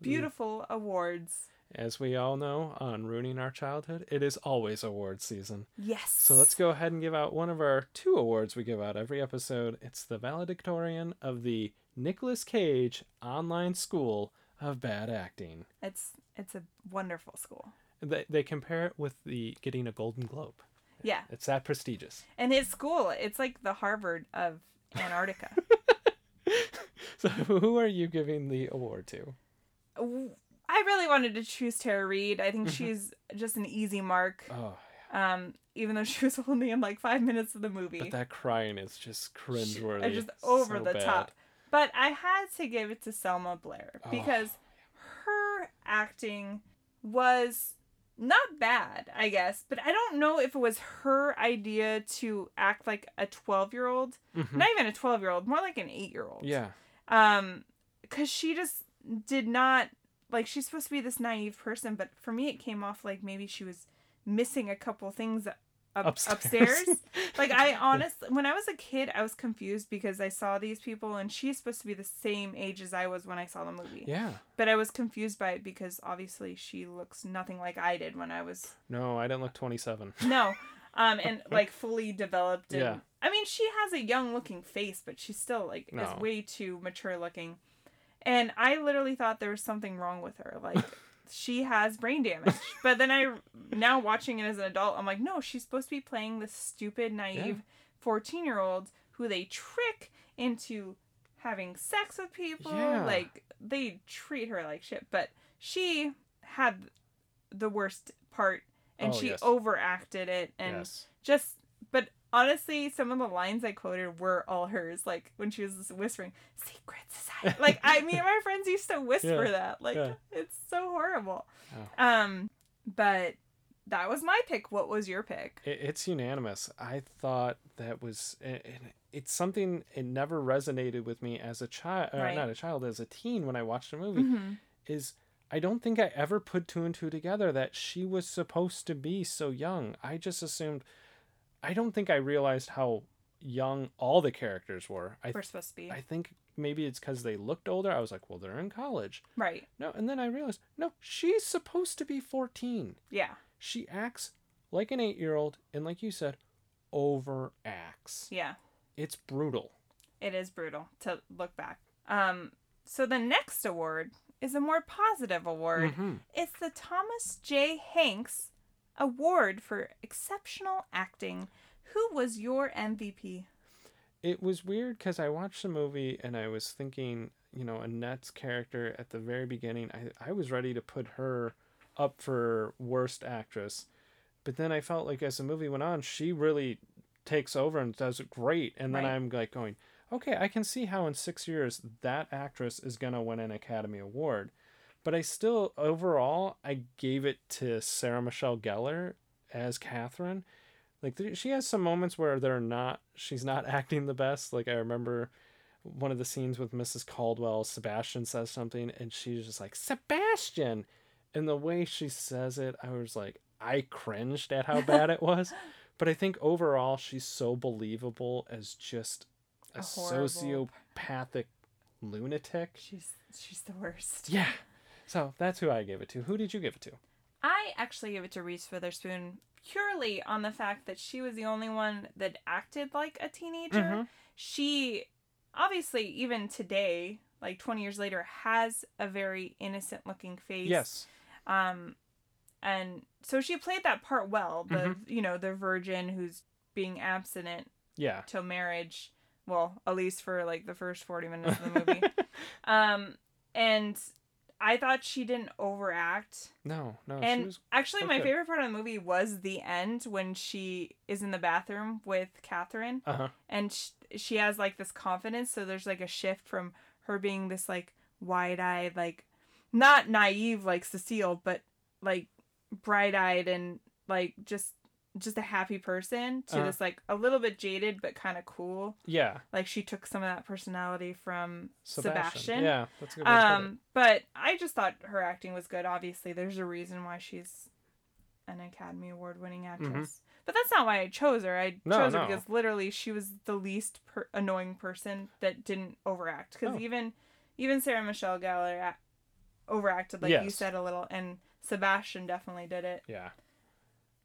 Speaker 2: beautiful awards.
Speaker 1: As we all know, on Ruining Our Childhood, it is always award season.
Speaker 2: Yes.
Speaker 1: So let's go ahead and give out one of our two awards we give out every episode. It's the valedictorian of the Nicolas Cage Online School of Bad Acting.
Speaker 2: It's it's a wonderful school.
Speaker 1: They, they compare it with the getting a Golden Globe.
Speaker 2: Yeah.
Speaker 1: It's that prestigious.
Speaker 2: And his school, it's like the Harvard of Antarctica.
Speaker 1: So who are you giving the award to?
Speaker 2: I really wanted to choose Tara Reid. I think she's just an easy mark.
Speaker 1: Oh, Yeah.
Speaker 2: Um, even though she was only in like five minutes of the movie.
Speaker 1: but that crying is just
Speaker 2: She-
Speaker 1: cringeworthy.
Speaker 2: uh, just over
Speaker 1: So
Speaker 2: the
Speaker 1: bad.
Speaker 2: top. But I had to give it to Selma Blair
Speaker 1: Oh.
Speaker 2: because her acting was not bad, I guess. But I don't know if it was her idea to act like a 12 year old.
Speaker 1: Mhm.
Speaker 2: Not even a 12 year old, more like an 8 year old.
Speaker 1: Yeah.
Speaker 2: Um, because she just did not like she's supposed to be this naive person, but for me it came off like maybe she was missing a couple things up,
Speaker 1: Upstairs.
Speaker 2: upstairs. like I honestly, when I was a kid, I was confused because I saw these people and she's supposed to be the same age as I was when I saw the movie.
Speaker 1: Yeah.
Speaker 2: But I was confused by it because obviously she looks nothing like I did when I was
Speaker 1: No, I didn't look 27.
Speaker 2: no, um, and like fully developed. And,
Speaker 1: Yeah.
Speaker 2: I mean, she has a young looking face, but she's still like
Speaker 1: No.
Speaker 2: is way too mature looking. And I literally thought there was something wrong with her. Like she has brain damage. But then I now watching it as an adult, I'm like, no, she's supposed to be playing this stupid, naive 14 year old who they trick into having sex with people.
Speaker 1: Yeah.
Speaker 2: Like they treat her like shit. But she had the worst part and
Speaker 1: Oh,
Speaker 2: she
Speaker 1: yes.
Speaker 2: overacted it and
Speaker 1: yes.
Speaker 2: just honestly some of the lines i quoted were all hers like when she was whispering secret society like i mean my friends used to whisper
Speaker 1: Yeah,
Speaker 2: that like
Speaker 1: yeah.
Speaker 2: it's so horrible
Speaker 1: Oh.
Speaker 2: um but that was my pick what was your pick
Speaker 1: It, it's unanimous. I thought that was, and it's something it never resonated with me as a child,
Speaker 2: Right.
Speaker 1: not a child, as a teen when I watched the movie.
Speaker 2: Mhm.
Speaker 1: Is I don't think I ever put two and two together that she was supposed to be so young. I just assumed. I don't think I realized how young all the characters were. I
Speaker 2: we're supposed to be
Speaker 1: I think maybe it's because they looked older. I was like, well, they're in college.
Speaker 2: right
Speaker 1: No, and then I realized, no, she's supposed to be 14.
Speaker 2: yeah
Speaker 1: She acts like an eight year old, and like you said, overacts.
Speaker 2: yeah
Speaker 1: It's brutal.
Speaker 2: it is brutal to look back um so the next award is a more positive award
Speaker 1: Mhm.
Speaker 2: It's the Thomas J. Hanks Award for Exceptional Acting. Who was your MVP?
Speaker 1: It was weird because I watched the movie and I was thinking, you know, Annette's character at the very beginning, I, I was ready to put her up for worst actress. But then I felt like as the movie went on, she really takes over and does it great. And then
Speaker 2: Right.
Speaker 1: I'm like going, okay, I can see how in six years that actress is going to win an Academy Award. But I still, overall, I gave it to Sarah Michelle Gellar as Kathryn. Like she has some moments where they're not, she's not acting the best. Like I remember one of the scenes with Mrs. Caldwell, Sebastian says something, and she's just like Sebastian, and the way she says it, I was like, I cringed at how bad it was. But I think overall, she's so believable as just a,
Speaker 2: A
Speaker 1: sociopathic lunatic.
Speaker 2: She's she's the worst.
Speaker 1: Yeah. So that's who I gave it to. Who did you give it to?
Speaker 2: I actually gave it to Reese Witherspoon purely on the fact that she was the only one that acted like a teenager.
Speaker 1: Mhm.
Speaker 2: She obviously even today, like 20 years later, has a very innocent looking face.
Speaker 1: Yes.
Speaker 2: Um and so she played that part well. The
Speaker 1: Mm-hmm.
Speaker 2: you know the virgin who's being abstinent
Speaker 1: Yeah.
Speaker 2: till marriage. Well, at least for like the first forty minutes of the movie. um, and I thought she didn't overact.
Speaker 1: No, no.
Speaker 2: And
Speaker 1: she was.
Speaker 2: actually, my
Speaker 1: good.
Speaker 2: favorite part of the movie was the end when she is in the bathroom with Kathryn,
Speaker 1: Uh huh.
Speaker 2: and sh- she has like this confidence. So there's like a shift from her being this like wide-eyed, like not naive like Cecile, but like bright-eyed and like just just a happy person to this like a little bit jaded but kind of cool.
Speaker 1: Yeah.
Speaker 2: Like she took some of that personality from
Speaker 1: Sebastian.
Speaker 2: Sebastian.
Speaker 1: Yeah, that's a good.
Speaker 2: Um, but I just thought her acting was good. Obviously, there's a reason why she's an Academy Award winning actress. But that's not why I chose her. I
Speaker 1: Mm-hmm. No,
Speaker 2: chose her
Speaker 1: no.
Speaker 2: because literally she was the least per- annoying person that didn't overact. Because
Speaker 1: Oh.
Speaker 2: even even Sarah Michelle Gellar a- overacted, like you said a little, and Sebastian definitely did it.
Speaker 1: Yeah.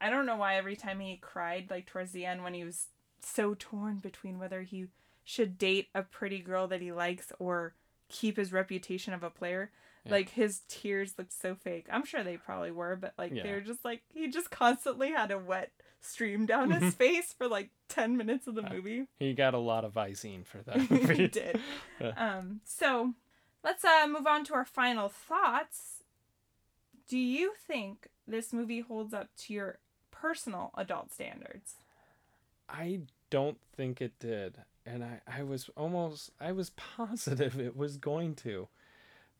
Speaker 2: I don't know why every time he cried, like towards the end when he was so torn between whether he should date a pretty girl that he likes or keep his reputation of a player.
Speaker 1: Yeah.
Speaker 2: Like his tears looked so fake. I'm sure they probably were, but like
Speaker 1: Yeah.
Speaker 2: they were just like he just constantly had a wet stream down his face for like ten minutes of the movie.
Speaker 1: He got a lot of Visine for that
Speaker 2: he did. Um, so let's uh, move on to our final thoughts. Do you think this movie holds up to your personal adult standards?
Speaker 1: I don't think it did. And I, I was almost I was positive it was going to.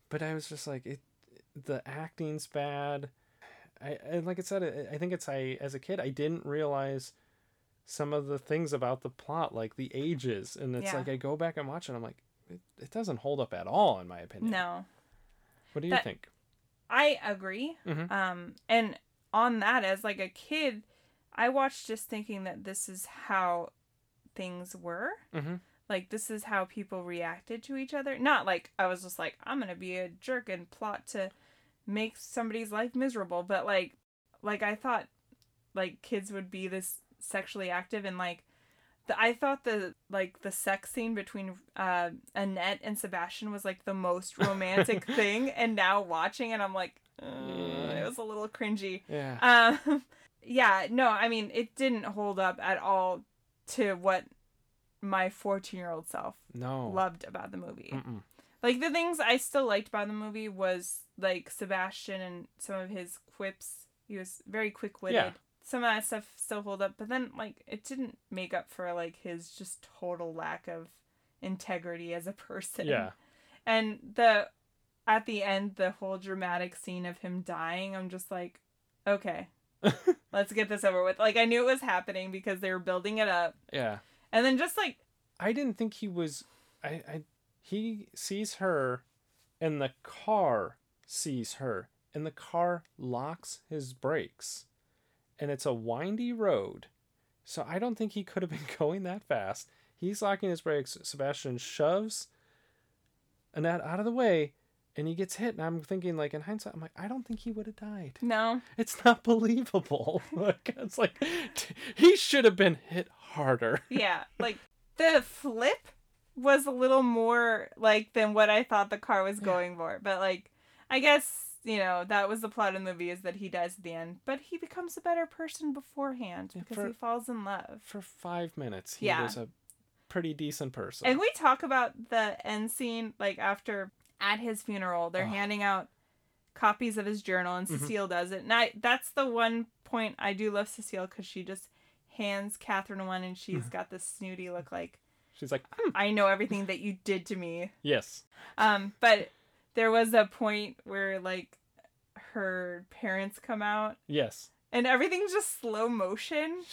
Speaker 1: But I was just like it the acting's bad. I and like I said I, I think it's I as a kid I didn't realize some of the things about the plot like the ages and it's
Speaker 2: Yeah.
Speaker 1: like I go back and watch it I'm like it, it doesn't hold up at all in my opinion.
Speaker 2: No,
Speaker 1: What do you
Speaker 2: That-
Speaker 1: think?
Speaker 2: I agree.
Speaker 1: Mhm.
Speaker 2: Um, and on that, as like a kid, I watched just thinking that this is how things were.
Speaker 1: Mhm.
Speaker 2: Like this is how people reacted to each other. Not like I was just like I'm gonna be a jerk and plot to make somebody's life miserable, but like, like I thought, like kids would be this sexually active and like. The, I thought the like the sex scene between uh, Annette and Sebastian was like the most romantic thing, and now watching it, I'm like, uh, it was a little cringy.
Speaker 1: Yeah.
Speaker 2: Um, yeah, no, I mean, it didn't hold up at all to what my 14 year old self
Speaker 1: no.
Speaker 2: loved about the movie.
Speaker 1: Mm-mm.
Speaker 2: Like, the things I still liked about the movie was like Sebastian and some of his quips. He was very quick witted.
Speaker 1: Yeah.
Speaker 2: Some of that stuff still hold up, but then, like, it didn't make up for, like, his just total lack of integrity as a person.
Speaker 1: Yeah.
Speaker 2: And the, at the end, the whole dramatic scene of him dying, I'm just like, okay, let's get this over with. Like, I knew it was happening because they were building it up.
Speaker 1: Yeah.
Speaker 2: And then just like,
Speaker 1: I didn't think he was. I, I he sees her, and the car sees her, and the car locks his brakes, and it's a windy road, so I don't think he could have been going that fast. He's locking his brakes. Sebastian shoves Annette out of the way, and he gets hit. And I'm thinking, like in hindsight, I'm like, I don't think he would have died.
Speaker 2: no,
Speaker 1: It's not believable. like it's like he should have been hit harder.
Speaker 2: yeah, like the flip was a little more like than what I thought the car was going for. But like, I guess you know that was the plot of the movie is that he dies at the end, but he becomes a better person beforehand because
Speaker 1: for-
Speaker 2: he falls in love.
Speaker 1: for five minutes he
Speaker 2: Yeah.
Speaker 1: was a pretty decent person.
Speaker 2: And we talk about the end scene like after at his funeral, they're
Speaker 1: Oh.
Speaker 2: handing out copies of his journal, and
Speaker 1: Mhm.
Speaker 2: Cecile does it. And I, that's the one point I do love Cecile because she just hands Kathryn one, and she's
Speaker 1: Mm-hmm.
Speaker 2: got this snooty look like
Speaker 1: She's like, "Hmm,
Speaker 2: I know everything that you did to me.
Speaker 1: yes.
Speaker 2: Um, but there was a point where like her parents come out,
Speaker 1: Yes.
Speaker 2: and everything's just slow motion,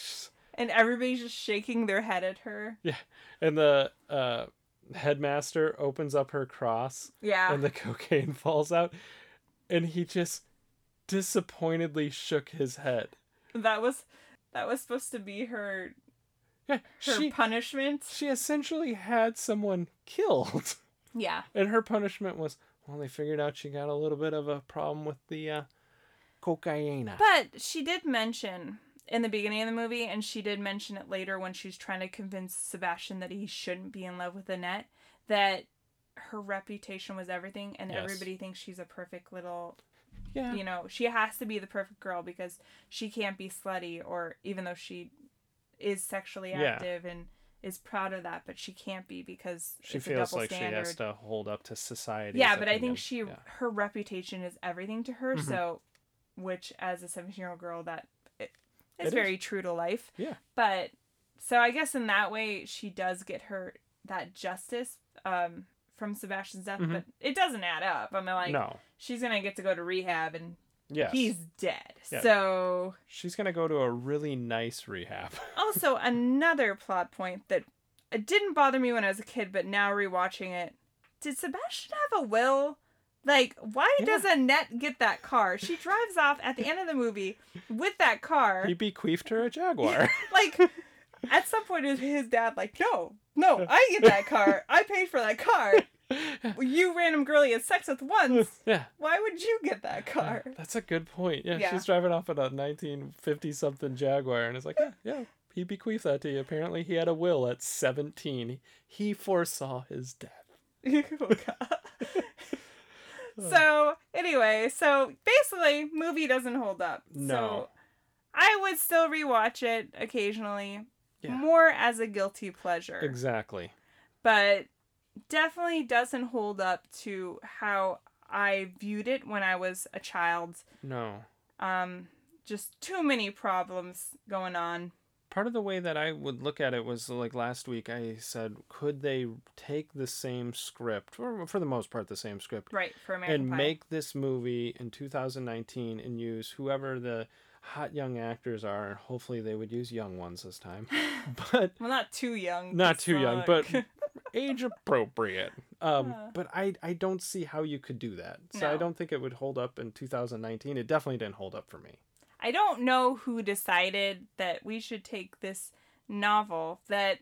Speaker 2: and everybody's just shaking their head at her. Yeah.
Speaker 1: And the uh, headmaster opens up her cross
Speaker 2: Yeah.
Speaker 1: and the cocaine falls out. And he just disappointedly shook his head.
Speaker 2: that was that was supposed to be her
Speaker 1: Yeah,
Speaker 2: her
Speaker 1: she,
Speaker 2: punishment.
Speaker 1: she essentially had someone killed.
Speaker 2: Yeah.
Speaker 1: And her punishment was, well, they figured out she got a little bit of a problem with the uh, cocaine.
Speaker 2: But she did mention in the beginning of the movie, and she did mention it later when she's trying to convince Sebastian that he shouldn't be in love with Annette, that her reputation was everything, and
Speaker 1: Yes.
Speaker 2: everybody thinks she's a perfect little
Speaker 1: Yeah.
Speaker 2: You know, she has to be the perfect girl because she can't be slutty or even though she is sexually
Speaker 1: Yeah.
Speaker 2: active and is proud of that, but she can't be because
Speaker 1: She feels like
Speaker 2: standard.
Speaker 1: she has to hold up to society.
Speaker 2: yeah, but I think she her reputation is everything to
Speaker 1: Mm-hmm.
Speaker 2: her. So, which as a seventeen year old girl, that it,
Speaker 1: It
Speaker 2: is
Speaker 1: is.
Speaker 2: very true to life.
Speaker 1: Yeah.
Speaker 2: But so I guess in that way she does get her that justice um, from Sebastian's death, but it doesn't add up. I mean, like
Speaker 1: Mm-hmm. no.
Speaker 2: she's gonna get to go to rehab and
Speaker 1: Yes.
Speaker 2: he's dead.
Speaker 1: Yeah.
Speaker 2: So
Speaker 1: She's gonna go to a really nice rehab.
Speaker 2: also another plot point that it didn't bother me when I was a kid, but now rewatching it, did Sebastian have a will? Like, why
Speaker 1: Yeah.
Speaker 2: does Annette get that car? She drives off at the end of the movie with that car.
Speaker 1: he bequeathed her a Jaguar.
Speaker 2: like, at some point, is his dad like, no, no, I get that car. I paid for that car. You random girl he had sex with once.
Speaker 1: yeah.
Speaker 2: Why would you get that car?
Speaker 1: That's a good point. Yeah,
Speaker 2: Yeah.
Speaker 1: she's driving off in a 1950 something Jaguar, and it's like, yeah, yeah, he bequeathed that to you. Apparently, he had a will at 17. He foresaw his death.
Speaker 2: Oh, God. So anyway, so basically, movie doesn't hold up.
Speaker 1: No.
Speaker 2: So I would still rewatch it occasionally,
Speaker 1: Yeah.
Speaker 2: more as a guilty pleasure,
Speaker 1: Exactly.
Speaker 2: but definitely doesn't hold up to how I viewed it when I was a child.
Speaker 1: No.
Speaker 2: Um, just too many problems going on.
Speaker 1: Part of the way that I would look at it was like last week I said, could they take the same script, or for the most part, the same script,
Speaker 2: Right for American
Speaker 1: and
Speaker 2: Pie.
Speaker 1: make this movie in 2019 and use whoever the hot young actors are. and Hopefully, they would use young ones this time, but
Speaker 2: well, not too young.
Speaker 1: not too young, but age appropriate. Um,
Speaker 2: Uh.
Speaker 1: but I I don't see how you could do that. So I don't think it would hold up in 2019. It definitely didn't hold up for me.
Speaker 2: I don't know who decided that we should take this novel that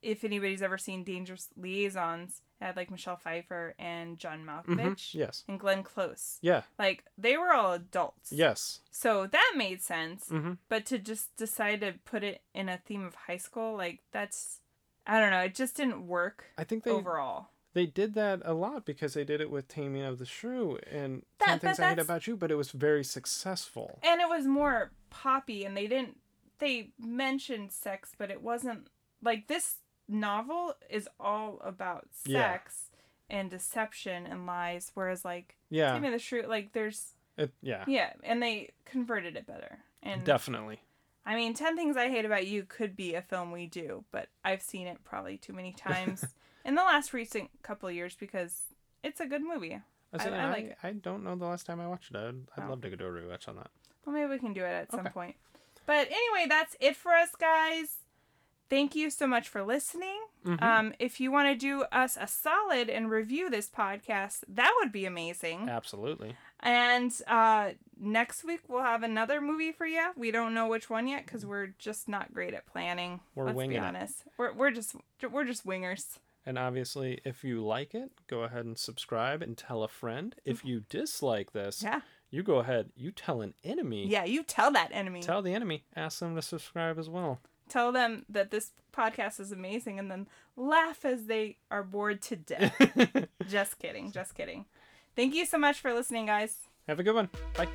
Speaker 2: if anybody's ever seen Dangerous Liaisons, had like Michelle Pfeiffer and John Malkovich
Speaker 1: Yes.
Speaker 2: and Glenn Close.
Speaker 1: Yeah.
Speaker 2: Like they were all adults.
Speaker 1: Yes.
Speaker 2: So that made sense.
Speaker 1: Mhm.
Speaker 2: But to just decide to put it in a theme of high school, like that's I don't know, it just didn't work
Speaker 1: I think they
Speaker 2: overall.
Speaker 1: They did that a lot because they did it with Taming of the Shrew and
Speaker 2: That-
Speaker 1: 10 Things I Hate About You, but it was very successful.
Speaker 2: and it was more poppy and they didn't they mentioned sex but it wasn't like this novel is all about
Speaker 1: Yeah.
Speaker 2: sex and deception and lies whereas like
Speaker 1: Yeah.
Speaker 2: Taming of the Shrew like there's
Speaker 1: It, yeah.
Speaker 2: yeah and they converted it better and
Speaker 1: Definitely.
Speaker 2: I mean 10 Things I Hate About You could be a film we do but I've seen it probably too many times in the last recent couple of years because it's a good movie
Speaker 1: I,
Speaker 2: I
Speaker 1: I,
Speaker 2: like it.
Speaker 1: I don't know the last time I watched it. I'd, I'd
Speaker 2: Oh.
Speaker 1: love to go do a rewatch on that.
Speaker 2: Well, maybe we can do it at some point. But anyway, that's it for us, guys. Thank you so much for listening.
Speaker 1: Mhm.
Speaker 2: Um, if you want to do us a solid and review this podcast, that would be amazing.
Speaker 1: Absolutely.
Speaker 2: And uh, next week we'll have another movie for you. We don't know which one yet because we're just not great at planning.
Speaker 1: We're
Speaker 2: let's
Speaker 1: winging
Speaker 2: be
Speaker 1: it.
Speaker 2: honest. We're we're just we're just wingers.
Speaker 1: And obviously, if you like it, go ahead and subscribe and tell a friend. If mm-hmm. you dislike this,
Speaker 2: Yeah.
Speaker 1: you go ahead, you tell an enemy.
Speaker 2: Yeah. You tell that enemy.
Speaker 1: Tell the enemy, ask them to subscribe as well.
Speaker 2: tell them that this podcast is amazing, and then laugh as they are bored to death. just kidding. Just kidding. Thank you so much for listening, guys.
Speaker 1: Have a good one. Bye.